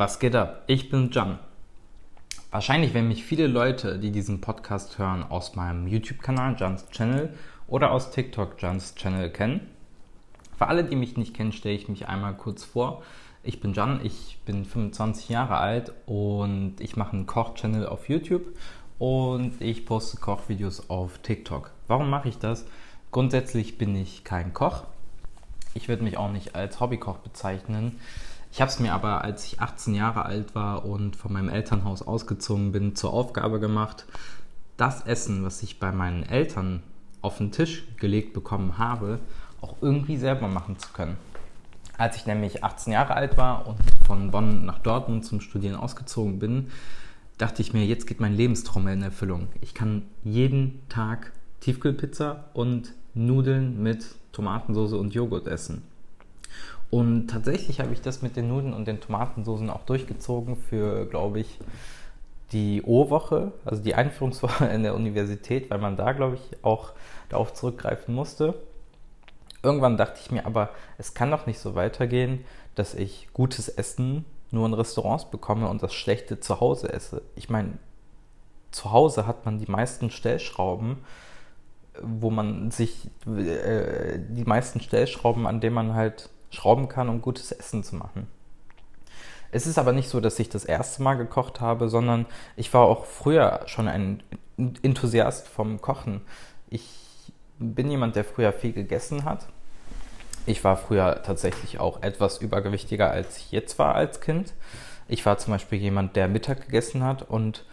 Was geht ab? Ich bin Jan. Wahrscheinlich werden mich viele Leute, die diesen Podcast hören, aus meinem YouTube-Kanal Jans Channel oder aus TikTok Jans Channel kennen. Für alle, die mich nicht kennen, stelle ich mich einmal kurz vor. Ich bin Jan, ich bin 25 Jahre alt und ich mache einen Koch-Channel auf YouTube und ich poste Kochvideos auf TikTok. Warum mache ich das? Grundsätzlich bin ich kein Koch. Ich würde mich auch nicht als Hobbykoch bezeichnen. Ich habe es mir aber, als ich 18 Jahre alt war und von meinem Elternhaus ausgezogen bin, zur Aufgabe gemacht, das Essen, was ich bei meinen Eltern auf den Tisch gelegt bekommen habe, auch irgendwie selber machen zu können. Als ich nämlich 18 Jahre alt war und von Bonn nach Dortmund zum Studieren ausgezogen bin, dachte ich mir, jetzt geht mein Lebenstraum in Erfüllung. Ich kann jeden Tag Tiefkühlpizza und Nudeln mit Tomatensauce und Joghurt essen. Und tatsächlich habe ich das mit den Nudeln und den Tomatensoßen auch durchgezogen für, glaube ich, die O-Woche, also die Einführungswoche in der Universität, weil man da, glaube ich, auch darauf zurückgreifen musste. Irgendwann dachte ich mir aber, es kann doch nicht so weitergehen, dass ich gutes Essen nur in Restaurants bekomme und das schlechte zu Hause esse. Ich meine, zu Hause hat man die meisten Stellschrauben, wo man sich, äh, die meisten Stellschrauben, an denen man halt schrauben kann, um gutes Essen zu machen. Es ist aber nicht so, dass ich das erste Mal gekocht habe, sondern ich war auch früher schon ein Enthusiast vom Kochen. Ich bin jemand, der früher viel gegessen hat. Ich war früher tatsächlich auch etwas übergewichtiger, als ich jetzt war als Kind. Ich war zum Beispiel jemand, der Mittag gegessen hat und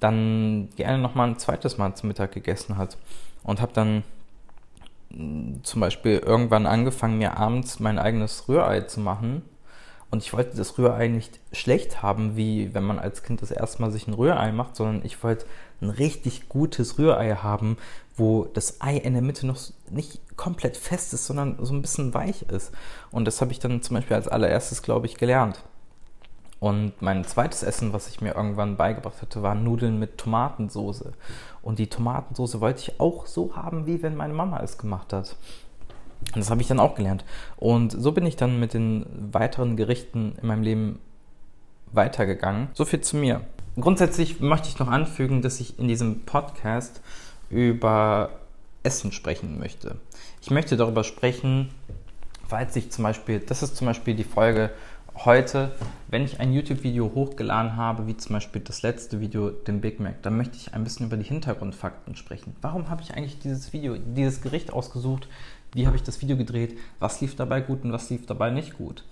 dann gerne nochmal ein zweites Mal zum Mittag gegessen hat. Und habe dann zum Beispiel irgendwann angefangen, mir abends mein eigenes Rührei zu machen. Und ich wollte das Rührei nicht schlecht haben, wie wenn man als Kind das erste Mal sich ein Rührei macht, sondern ich wollte ein richtig gutes Rührei haben, wo das Ei in der Mitte noch nicht komplett fest ist, sondern so ein bisschen weich ist. Und das habe ich dann zum Beispiel als allererstes, glaube ich, gelernt. Und mein zweites Essen, was ich mir irgendwann beigebracht hatte, waren Nudeln mit Tomatensoße. Und die Tomatensoße wollte ich auch so haben, wie wenn meine Mama es gemacht hat. Und das habe ich dann auch gelernt. Und so bin ich dann mit den weiteren Gerichten in meinem Leben weitergegangen. So viel zu mir. Grundsätzlich möchte ich noch anfügen, dass ich in diesem Podcast über Essen sprechen möchte. Ich möchte darüber sprechen, weil sich zum Beispiel, das ist zum Beispiel die Folge heute, wenn ich ein YouTube-Video hochgeladen habe, wie zum Beispiel das letzte Video, den Big Mac, dann möchte ich ein bisschen über die Hintergrundfakten sprechen. Warum habe ich eigentlich dieses Video, dieses Gericht ausgesucht? Wie habe ich das Video gedreht? Was lief dabei gut und was lief dabei nicht gut?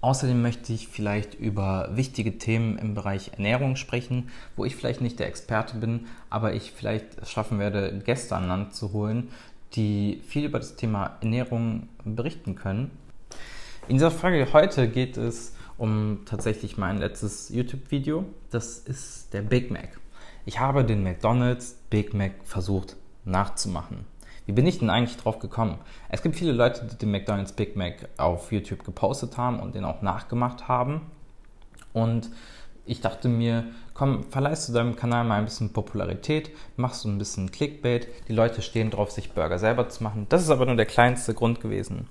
Außerdem möchte ich vielleicht über wichtige Themen im Bereich Ernährung sprechen, wo ich vielleicht nicht der Experte bin, aber ich vielleicht es schaffen werde, Gäste an Land zu holen, die viel über das Thema Ernährung berichten können in dieser Frage heute geht es um tatsächlich mein letztes YouTube-Video. Das ist der Big Mac. Ich habe den McDonald's Big Mac versucht nachzumachen. Wie bin ich denn eigentlich drauf gekommen? Es gibt viele Leute, die den McDonald's Big Mac auf YouTube gepostet haben und den auch nachgemacht haben. Und ich dachte mir, komm, verleihst du deinem Kanal mal ein bisschen Popularität, machst du ein bisschen Clickbait. Die Leute stehen drauf, sich Burger selber zu machen. Das ist aber nur der kleinste Grund gewesen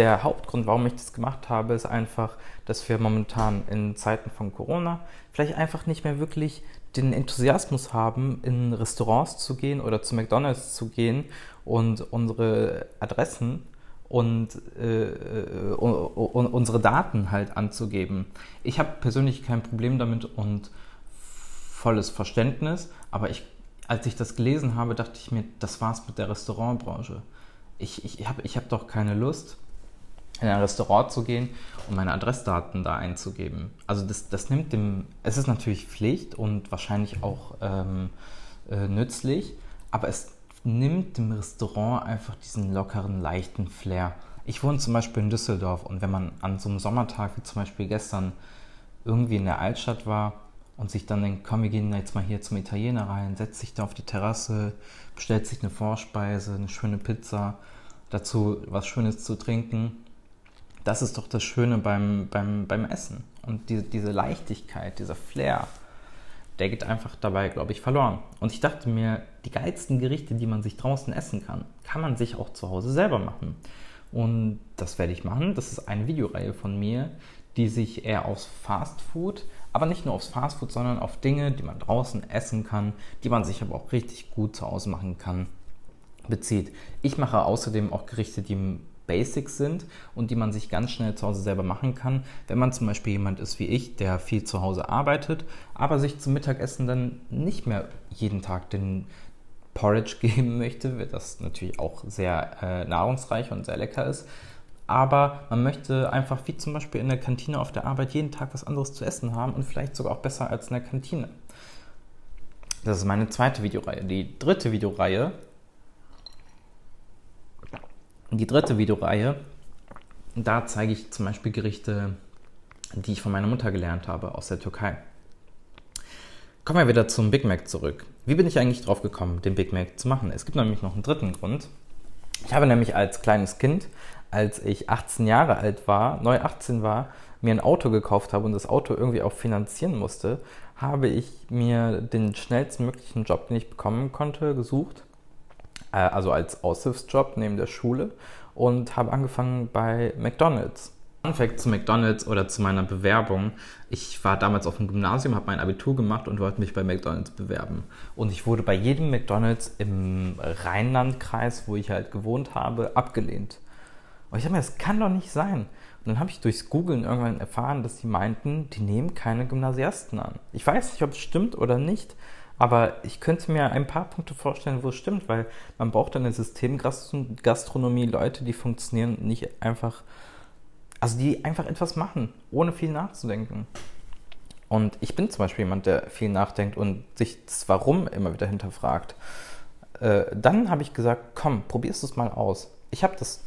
der Hauptgrund, warum ich das gemacht habe, ist einfach, dass wir momentan in Zeiten von Corona vielleicht einfach nicht mehr wirklich den Enthusiasmus haben, in Restaurants zu gehen oder zu McDonald's zu gehen und unsere Adressen und äh, äh unsere Daten halt anzugeben. Ich habe persönlich kein Problem damit und volles Verständnis, aber ich, als ich das gelesen habe, dachte ich mir, das war's mit der Restaurantbranche. Ich, ich habe ich hab doch keine Lust, in ein Restaurant zu gehen und meine Adressdaten da einzugeben. Also das, das nimmt dem, es ist natürlich Pflicht und wahrscheinlich auch ähm, äh, nützlich, aber es nimmt dem Restaurant einfach diesen lockeren, leichten Flair. Ich wohne zum Beispiel in Düsseldorf und wenn man an so einem Sommertag wie zum Beispiel gestern irgendwie in der Altstadt war und sich dann denkt, komm, wir gehen jetzt mal hier zum Italiener rein, setzt sich da auf die Terrasse, bestellt sich eine Vorspeise, eine schöne Pizza, dazu was Schönes zu trinken das ist doch das Schöne beim, beim, beim Essen. Und die, diese Leichtigkeit, dieser Flair, der geht einfach dabei, glaube ich, verloren. Und ich dachte mir, die geilsten Gerichte, die man sich draußen essen kann, kann man sich auch zu Hause selber machen. Und das werde ich machen. Das ist eine Videoreihe von mir, die sich eher aufs Fastfood, aber nicht nur aufs Fastfood, sondern auf Dinge, die man draußen essen kann, die man sich aber auch richtig gut zu Hause machen kann, bezieht. Ich mache außerdem auch Gerichte, die Basics sind und die man sich ganz schnell zu Hause selber machen kann. Wenn man zum Beispiel jemand ist wie ich, der viel zu Hause arbeitet, aber sich zum Mittagessen dann nicht mehr jeden Tag den Porridge geben möchte, das natürlich auch sehr äh, nahrungsreich und sehr lecker ist. Aber man möchte einfach wie zum Beispiel in der Kantine auf der Arbeit jeden Tag was anderes zu essen haben und vielleicht sogar auch besser als in der Kantine. Das ist meine zweite Videoreihe. Die dritte Videoreihe die dritte Videoreihe, da zeige ich zum Beispiel Gerichte, die ich von meiner Mutter gelernt habe aus der Türkei. Kommen wir wieder zum Big Mac zurück. Wie bin ich eigentlich drauf gekommen, den Big Mac zu machen? Es gibt nämlich noch einen dritten Grund. Ich habe nämlich als kleines Kind, als ich 18 Jahre alt war, neu 18 war, mir ein Auto gekauft habe und das Auto irgendwie auch finanzieren musste, habe ich mir den schnellstmöglichen Job, den ich bekommen konnte, gesucht äh, also als Aushilfsjob neben der Schule und habe angefangen bei McDonald's. Fact zu McDonald's oder zu meiner Bewerbung. Ich war damals auf dem Gymnasium, habe mein Abitur gemacht und wollte mich bei McDonald's bewerben. Und ich wurde bei jedem McDonald's im Rheinlandkreis, wo ich halt gewohnt habe, abgelehnt. Und ich habe mir, das kann doch nicht sein. Und dann habe ich durchs Googlen irgendwann erfahren, dass die meinten, die nehmen keine Gymnasiasten an. Ich weiß nicht, ob es stimmt oder nicht, aber ich könnte mir ein paar Punkte vorstellen, wo es stimmt, weil man braucht eine Systemgastronomie Leute, die funktionieren, nicht einfach, also die einfach etwas machen, ohne viel nachzudenken. Und ich bin zum Beispiel jemand, der viel nachdenkt und sich das Warum immer wieder hinterfragt. Äh, dann habe ich gesagt, komm, probierst es mal aus. Ich habe das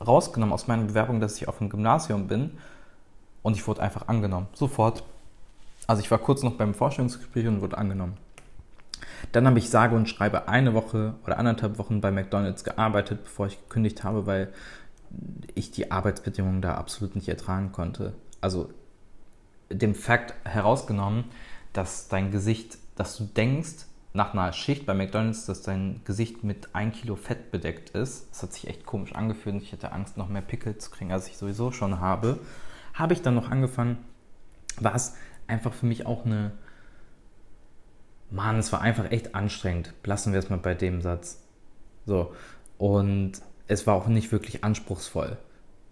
rausgenommen aus meiner Bewerbung, dass ich auf dem Gymnasium bin und ich wurde einfach angenommen. Sofort. Also ich war kurz noch beim Vorstellungsgespräch und wurde angenommen. Dann habe ich sage und schreibe eine Woche oder anderthalb Wochen bei McDonald's gearbeitet, bevor ich gekündigt habe, weil ich die Arbeitsbedingungen da absolut nicht ertragen konnte. Also dem Fakt herausgenommen, dass dein Gesicht, dass du denkst, nach einer Schicht bei McDonald's, dass dein Gesicht mit ein Kilo Fett bedeckt ist. Das hat sich echt komisch angefühlt und ich hatte Angst, noch mehr Pickel zu kriegen, als ich sowieso schon habe. Habe ich dann noch angefangen, war es einfach für mich auch eine Mann, es war einfach echt anstrengend. Lassen wir es mal bei dem Satz. So. Und es war auch nicht wirklich anspruchsvoll.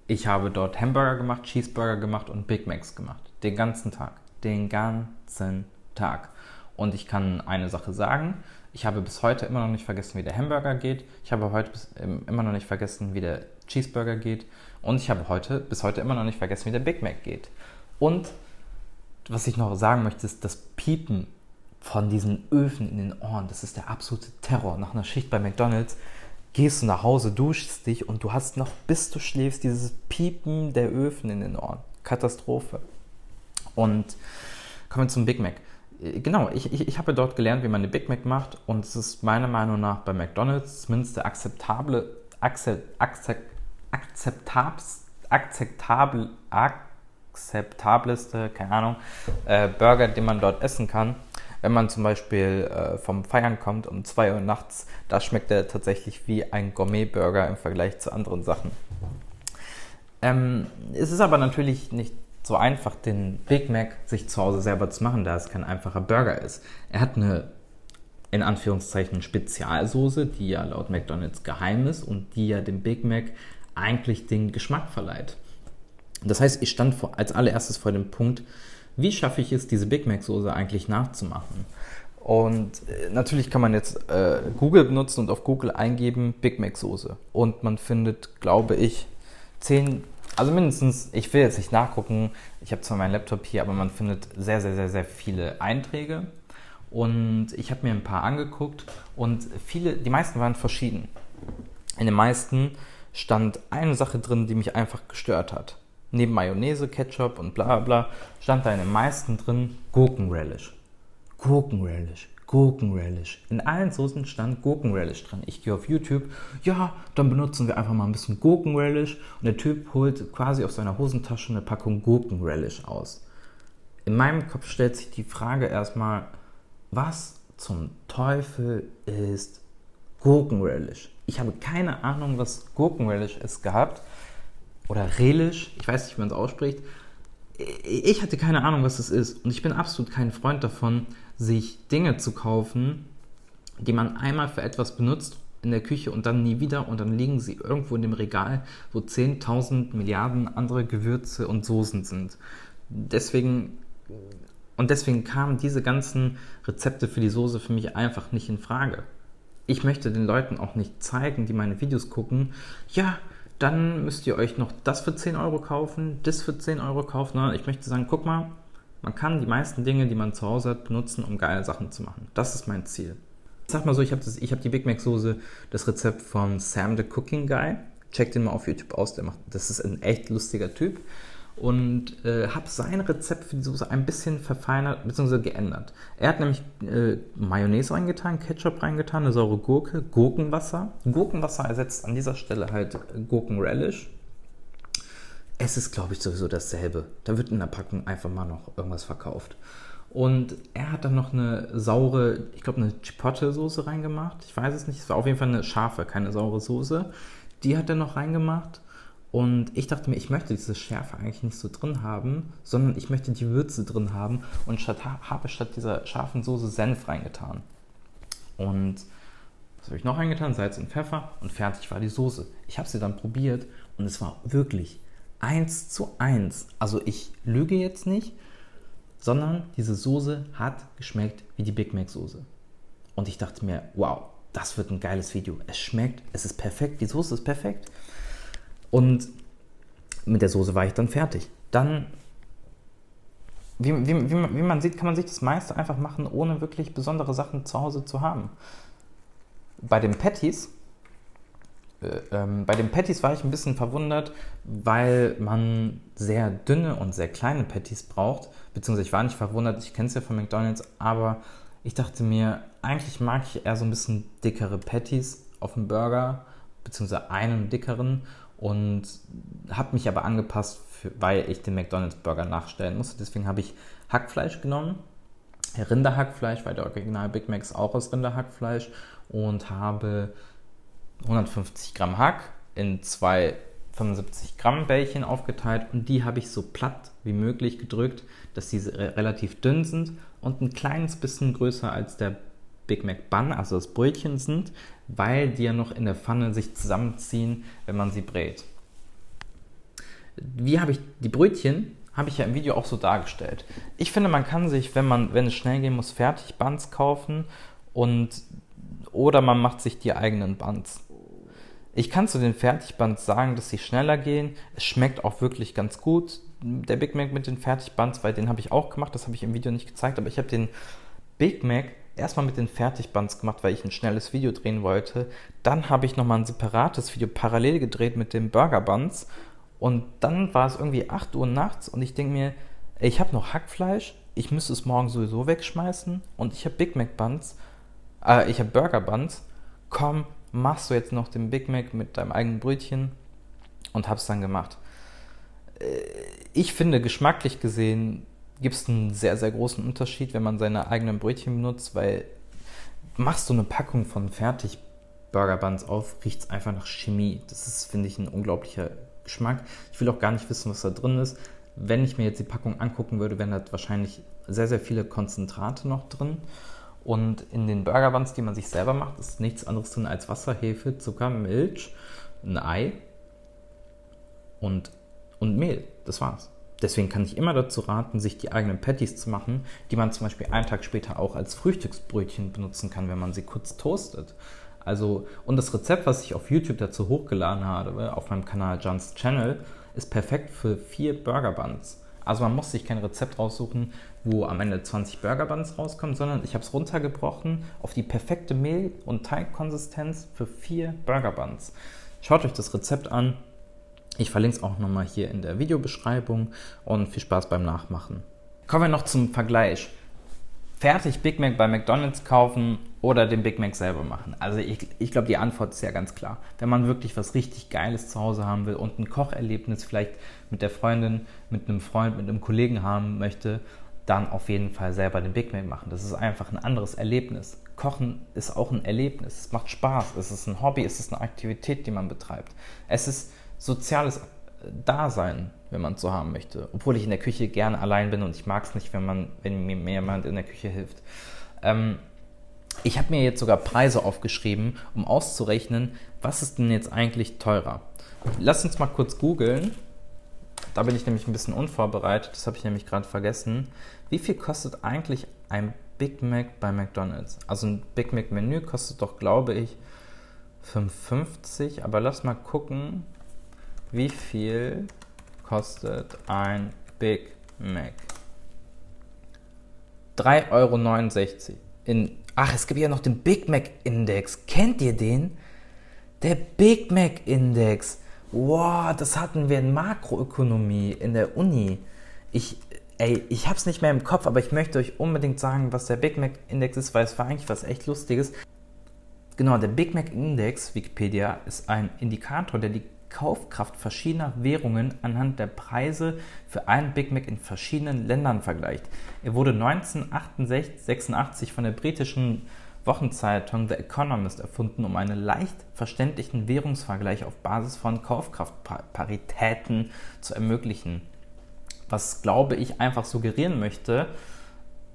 Ich habe dort Hamburger gemacht, Cheeseburger gemacht und Big Macs gemacht. Den ganzen Tag. Den ganzen Tag. Und ich kann eine Sache sagen. Ich habe bis heute immer noch nicht vergessen, wie der Hamburger geht. Ich habe heute bis, ähm, immer noch nicht vergessen, wie der Cheeseburger geht. Und ich habe heute bis heute immer noch nicht vergessen, wie der Big Mac geht. Und was ich noch sagen möchte, ist das Piepen von diesen Öfen in den Ohren. Das ist der absolute Terror. Nach einer Schicht bei McDonald's gehst du nach Hause, duschst dich und du hast noch, bis du schläfst, dieses Piepen der Öfen in den Ohren. Katastrophe. Und kommen wir zum Big Mac. Genau, ich, ich, ich habe dort gelernt, wie man eine Big Mac macht und es ist meiner Meinung nach bei McDonald's zumindest der akzeptable, akzept, akzept, akzeptabs, keine Ahnung, äh, Burger, den man dort essen kann wenn man zum Beispiel äh, vom Feiern kommt um 2 Uhr nachts, da schmeckt er tatsächlich wie ein Gourmet-Burger im Vergleich zu anderen Sachen. Ähm, es ist aber natürlich nicht so einfach, den Big Mac sich zu Hause selber zu machen, da es kein einfacher Burger ist. Er hat eine in Anführungszeichen Spezialsoße, die ja laut McDonald's geheim ist und die ja dem Big Mac eigentlich den Geschmack verleiht. Das heißt, ich stand vor, als allererstes vor dem Punkt, wie schaffe ich es, diese Big Mac Soße eigentlich nachzumachen? Und äh, natürlich kann man jetzt äh, Google benutzen und auf Google eingeben Big Mac Soße. Und man findet, glaube ich, zehn, also mindestens, ich will jetzt nicht nachgucken, ich habe zwar meinen Laptop hier, aber man findet sehr, sehr, sehr, sehr viele Einträge. Und ich habe mir ein paar angeguckt und viele, die meisten waren verschieden. In den meisten stand eine Sache drin, die mich einfach gestört hat neben Mayonnaise, Ketchup und bla bla, stand da in den meisten drin Gurkenrelish. Gurkenrelish, Gurkenrelish. In allen Soßen stand Gurkenrelish drin. Ich gehe auf YouTube, ja, dann benutzen wir einfach mal ein bisschen Gurkenrelish und der Typ holt quasi aus seiner Hosentasche eine Packung Gurkenrelish aus. In meinem Kopf stellt sich die Frage erstmal, was zum Teufel ist Gurkenrelish? Ich habe keine Ahnung, was Gurkenrelish ist gehabt oder Relish, ich weiß nicht, wie man es ausspricht. ich hatte keine Ahnung, was das ist. Und ich bin absolut kein Freund davon, sich Dinge zu kaufen, die man einmal für etwas benutzt in der Küche und dann nie wieder und dann liegen sie irgendwo in dem Regal, wo 10.000 Milliarden andere Gewürze und Soßen sind. Deswegen und deswegen kamen diese ganzen Rezepte für die Soße für mich einfach nicht in Frage. Ich möchte den Leuten auch nicht zeigen, die meine Videos gucken, ja, dann müsst ihr euch noch das für 10 Euro kaufen, das für 10 Euro kaufen. Ich möchte sagen, guck mal, man kann die meisten Dinge, die man zu Hause hat, benutzen, um geile Sachen zu machen. Das ist mein Ziel. Ich sag mal so, ich habe hab die Big Mac Soße, das Rezept von Sam the Cooking Guy. Checkt den mal auf YouTube aus, der macht, das ist ein echt lustiger Typ und äh, habe sein Rezept für die Soße ein bisschen verfeinert bzw. geändert. Er hat nämlich äh, Mayonnaise reingetan, Ketchup reingetan, eine saure Gurke, Gurkenwasser. Gurkenwasser ersetzt an dieser Stelle halt Gurkenrelish. Es ist, glaube ich, sowieso dasselbe. Da wird in der Packung einfach mal noch irgendwas verkauft. Und er hat dann noch eine saure, ich glaube, eine Chipotle-Soße reingemacht. Ich weiß es nicht. Es war auf jeden Fall eine scharfe, keine saure Soße. Die hat er noch reingemacht. Und ich dachte mir, ich möchte diese Schärfe eigentlich nicht so drin haben, sondern ich möchte die Würze drin haben und statt, habe statt dieser scharfen Soße Senf reingetan. Und was habe ich noch reingetan? Salz und Pfeffer und fertig war die Soße. Ich habe sie dann probiert und es war wirklich eins zu eins. Also ich lüge jetzt nicht, sondern diese Soße hat geschmeckt wie die Big Mac Soße. Und ich dachte mir, wow, das wird ein geiles Video. Es schmeckt, es ist perfekt, die Soße ist perfekt. Und mit der Soße war ich dann fertig. Dann, wie, wie, wie, man, wie man sieht, kann man sich das meiste einfach machen, ohne wirklich besondere Sachen zu Hause zu haben. Bei den Patties, äh, ähm, bei den Patties war ich ein bisschen verwundert, weil man sehr dünne und sehr kleine Patties braucht. Beziehungsweise ich war nicht verwundert, ich kenne es ja von McDonalds, aber ich dachte mir, eigentlich mag ich eher so ein bisschen dickere Patties auf dem Burger, beziehungsweise einen dickeren und habe mich aber angepasst, für, weil ich den McDonald's Burger nachstellen musste. Deswegen habe ich Hackfleisch genommen, Rinderhackfleisch, weil der Original Big Mac ist auch aus Rinderhackfleisch und habe 150 Gramm Hack in zwei 75 Gramm Bällchen aufgeteilt und die habe ich so platt wie möglich gedrückt, dass diese relativ dünn sind und ein kleines bisschen größer als der Big Mac Bun, also das Brötchen sind, weil die ja noch in der Pfanne sich zusammenziehen, wenn man sie brät. Wie habe ich die Brötchen habe ich ja im Video auch so dargestellt. Ich finde, man kann sich, wenn man, wenn es schnell gehen muss, fertig Buns kaufen und oder man macht sich die eigenen Buns. Ich kann zu den Fertigbuns sagen, dass sie schneller gehen. Es schmeckt auch wirklich ganz gut. Der Big Mac mit den Fertigbuns, weil den habe ich auch gemacht, das habe ich im Video nicht gezeigt, aber ich habe den Big Mac erstmal mit den Fertigbuns gemacht, weil ich ein schnelles Video drehen wollte. Dann habe ich nochmal ein separates Video parallel gedreht mit den Burger Buns. Und dann war es irgendwie 8 Uhr nachts und ich denke mir, ich habe noch Hackfleisch, ich müsste es morgen sowieso wegschmeißen und ich habe Big Mac Buns, äh, ich habe Burger Buns. Komm, machst du jetzt noch den Big Mac mit deinem eigenen Brötchen und hab's dann gemacht. Äh, ich finde, geschmacklich gesehen gibt es einen sehr, sehr großen Unterschied, wenn man seine eigenen Brötchen benutzt, weil machst du eine Packung von fertig Burger Buns auf, riecht es einfach nach Chemie. Das ist, finde ich, ein unglaublicher Geschmack. Ich will auch gar nicht wissen, was da drin ist. Wenn ich mir jetzt die Packung angucken würde, wären da wahrscheinlich sehr, sehr viele Konzentrate noch drin. Und in den Burger Buns, die man sich selber macht, ist nichts anderes drin als Wasser, Hefe, Zucker, Milch, ein Ei und, und Mehl. Das war's. Deswegen kann ich immer dazu raten, sich die eigenen Patties zu machen, die man zum Beispiel einen Tag später auch als Frühstücksbrötchen benutzen kann, wenn man sie kurz toastet. Also, und das Rezept, was ich auf YouTube dazu hochgeladen habe, auf meinem Kanal John's Channel, ist perfekt für vier Burger Buns. Also man muss sich kein Rezept raussuchen, wo am Ende 20 Burger Buns rauskommen, sondern ich habe es runtergebrochen auf die perfekte Mehl- und Teigkonsistenz für vier Burger Buns. Schaut euch das Rezept an, ich verlinke es auch nochmal hier in der Videobeschreibung und viel Spaß beim Nachmachen. Kommen wir noch zum Vergleich. Fertig Big Mac bei McDonald's kaufen oder den Big Mac selber machen? Also ich, ich glaube, die Antwort ist ja ganz klar. Wenn man wirklich was richtig Geiles zu Hause haben will und ein Kocherlebnis vielleicht mit der Freundin, mit einem Freund, mit einem Kollegen haben möchte, dann auf jeden Fall selber den Big Mac machen. Das ist einfach ein anderes Erlebnis. Kochen ist auch ein Erlebnis. Es macht Spaß. Es ist ein Hobby. Es ist eine Aktivität, die man betreibt. Es ist soziales, da sein, wenn man es so haben möchte. Obwohl ich in der Küche gerne allein bin und ich mag es nicht, wenn, man, wenn mir jemand in der Küche hilft. Ähm, ich habe mir jetzt sogar Preise aufgeschrieben, um auszurechnen, was ist denn jetzt eigentlich teurer. Lass uns mal kurz googeln. Da bin ich nämlich ein bisschen unvorbereitet, das habe ich nämlich gerade vergessen. Wie viel kostet eigentlich ein Big Mac bei McDonald's? Also ein Big Mac Menü kostet doch, glaube ich, 5,50. Aber lass mal gucken, wie viel kostet ein Big Mac? 3,69 Euro. In, ach, es gibt ja noch den Big Mac Index. Kennt ihr den? Der Big Mac Index. Wow, das hatten wir in Makroökonomie in der Uni. Ich, ey, ich hab's nicht mehr im Kopf, aber ich möchte euch unbedingt sagen, was der Big Mac Index ist, weil es war eigentlich was echt Lustiges. Genau, der Big Mac Index, Wikipedia, ist ein Indikator, der die Kaufkraft verschiedener Währungen anhand der Preise für einen Big Mac in verschiedenen Ländern vergleicht. Er wurde 1986 von der britischen Wochenzeitung The Economist erfunden, um einen leicht verständlichen Währungsvergleich auf Basis von Kaufkraftparitäten zu ermöglichen. Was, glaube ich, einfach suggerieren möchte,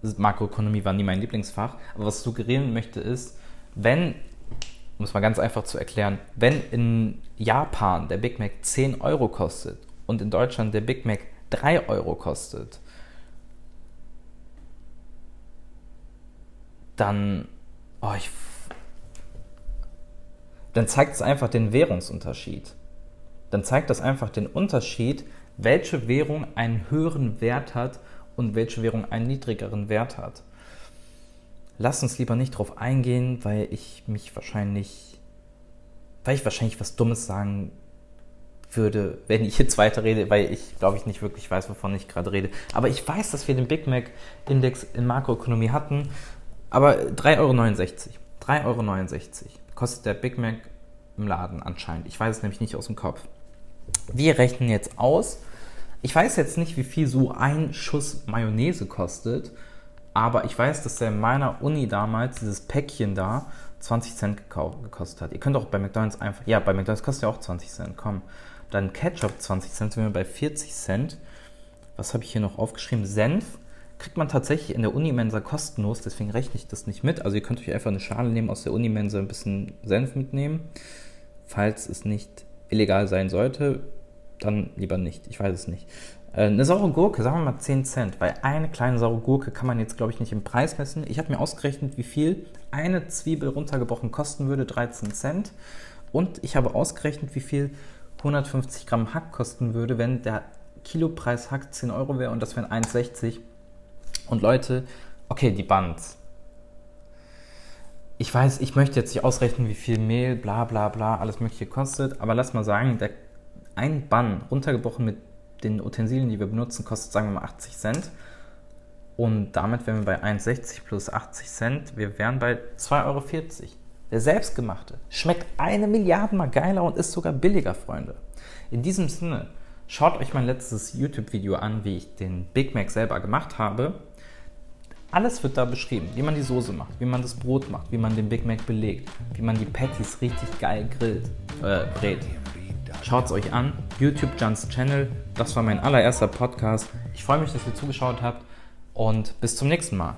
Makroökonomie war nie mein Lieblingsfach, aber was suggerieren möchte ist, wenn um es mal ganz einfach zu erklären, wenn in Japan der Big Mac 10 Euro kostet und in Deutschland der Big Mac 3 Euro kostet, dann, oh, ich, dann zeigt es einfach den Währungsunterschied. Dann zeigt das einfach den Unterschied, welche Währung einen höheren Wert hat und welche Währung einen niedrigeren Wert hat lass uns lieber nicht drauf eingehen, weil ich mich wahrscheinlich, weil ich wahrscheinlich was Dummes sagen würde, wenn ich jetzt weiter rede, weil ich glaube ich nicht wirklich weiß, wovon ich gerade rede. Aber ich weiß, dass wir den Big Mac Index in Makroökonomie hatten, aber 3,69 Euro. 3,69 Euro kostet der Big Mac im Laden anscheinend. Ich weiß es nämlich nicht aus dem Kopf. Wir rechnen jetzt aus. Ich weiß jetzt nicht, wie viel so ein Schuss Mayonnaise kostet. Aber ich weiß, dass der in meiner Uni damals dieses Päckchen da 20 Cent gekostet hat. Ihr könnt auch bei McDonalds einfach, ja, bei McDonalds kostet ja auch 20 Cent, komm. Dann Ketchup 20 Cent, sind wir bei 40 Cent. Was habe ich hier noch aufgeschrieben? Senf kriegt man tatsächlich in der Unimensa kostenlos, deswegen rechne ich das nicht mit. Also ihr könnt euch einfach eine Schale nehmen aus der Unimensa, ein bisschen Senf mitnehmen. Falls es nicht illegal sein sollte, dann lieber nicht. Ich weiß es nicht. Äh, eine saure Gurke, sagen wir mal 10 Cent, weil eine kleine saure Gurke kann man jetzt, glaube ich, nicht im Preis messen. Ich habe mir ausgerechnet, wie viel eine Zwiebel runtergebrochen kosten würde, 13 Cent. Und ich habe ausgerechnet, wie viel 150 Gramm Hack kosten würde, wenn der Kilopreis Hack 10 Euro wäre und das wären 1,60. Und Leute, okay, die Buns. Ich weiß, ich möchte jetzt nicht ausrechnen, wie viel Mehl, bla bla bla, alles mögliche kostet, aber lass mal sagen, der, ein Bun runtergebrochen mit den Utensilien, die wir benutzen, kostet, sagen wir mal, 80 Cent. Und damit wären wir bei 1,60 plus 80 Cent. Wir wären bei 2,40 Euro. Der selbstgemachte schmeckt eine Milliarde mal geiler und ist sogar billiger, Freunde. In diesem Sinne, schaut euch mein letztes YouTube-Video an, wie ich den Big Mac selber gemacht habe. Alles wird da beschrieben, wie man die Soße macht, wie man das Brot macht, wie man den Big Mac belegt, wie man die Patties richtig geil grillt, äh, brät. Schaut es euch an. YouTube Juns Channel. Das war mein allererster Podcast. Ich freue mich, dass ihr zugeschaut habt und bis zum nächsten Mal.